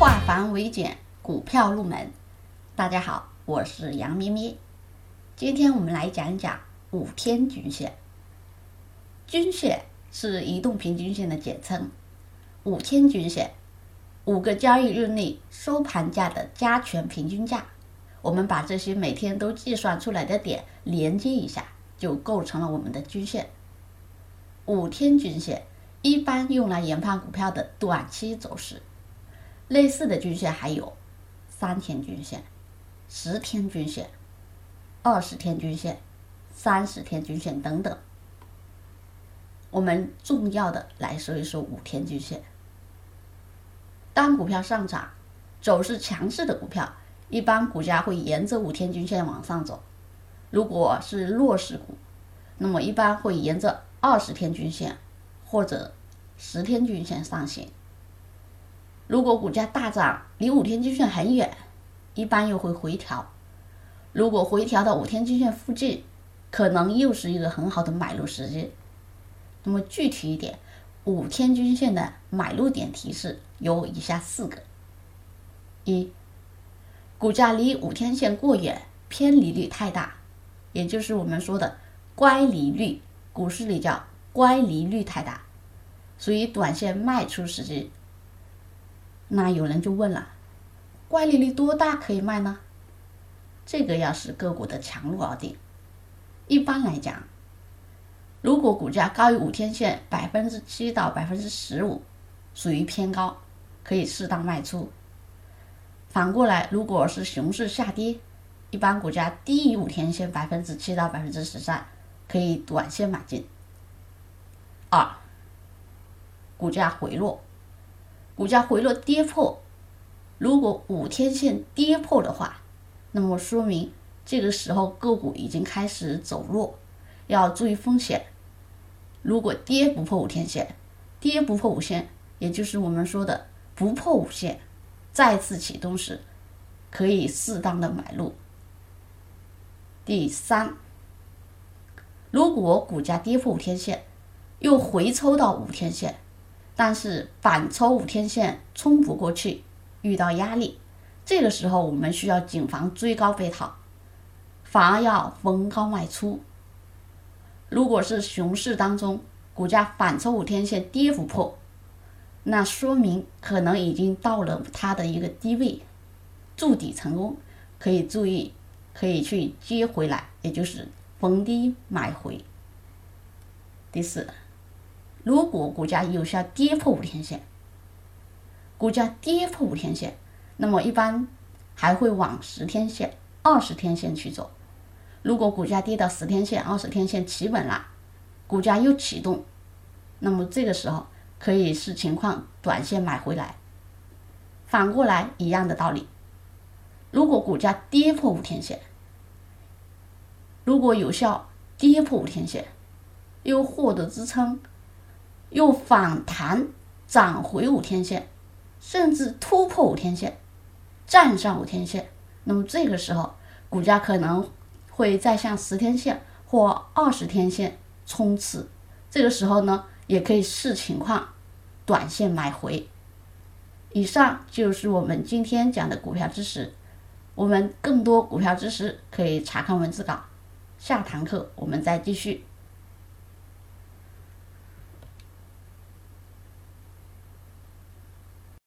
化繁为简，股票入门。大家好，我是杨咩咩。今天我们来讲讲五天均线。均线是移动平均线的简称。五天均线，五个交易日内收盘价的加权平均价。我们把这些每天都计算出来的点连接一下，就构成了我们的均线。五天均线一般用来研判股票的短期走势。类似的均线还有三天均线、十天均线、二十天均线、三十天均线等等。我们重要的来说一说五天均线。当股票上涨、走势强势的股票，一般股价会沿着五天均线往上走；如果是弱势股，那么一般会沿着二十天均线或者十天均线上行。如果股价大涨，离五天均线很远，一般又会回调。如果回调到五天均线附近，可能又是一个很好的买入时机。那么具体一点，五天均线的买入点提示有以下四个：一、股价离五天线过远，偏离率太大，也就是我们说的乖离率，股市里叫乖离率太大，属于短线卖出时机。那有人就问了，乖离率多大可以卖呢？这个要视个股的强弱而定。一般来讲，如果股价高于五天线百分之七到百分之十五，属于偏高，可以适当卖出。反过来，如果是熊市下跌，一般股价低于五天线百分之七到百分之十三，可以短线买进。二，股价回落。股价回落跌破，如果五天线跌破的话，那么说明这个时候个股已经开始走弱，要注意风险。如果跌不破五天线，跌不破五线，也就是我们说的不破五线，再次启动时，可以适当的买入。第三，如果股价跌破五天线，又回抽到五天线。但是反抽五天线冲不过去，遇到压力，这个时候我们需要谨防追高被套，反而要逢高卖出。如果是熊市当中股价反抽五天线跌不破，那说明可能已经到了它的一个低位，筑底成功，可以注意，可以去接回来，也就是逢低买回。第四。如果股价有效跌破五天线，股价跌破五天线，那么一般还会往十天线、二十天线去走。如果股价跌到十天线、二十天线企稳了，股价又启动，那么这个时候可以视情况短线买回来。反过来一样的道理，如果股价跌破五天线，如果有效跌破五天线，又获得支撑。又反弹涨回五天线，甚至突破五天线，站上五天线，那么这个时候股价可能会再向十天线或二十天线冲刺。这个时候呢，也可以视情况短线买回。以上就是我们今天讲的股票知识。我们更多股票知识可以查看文字稿。下堂课我们再继续。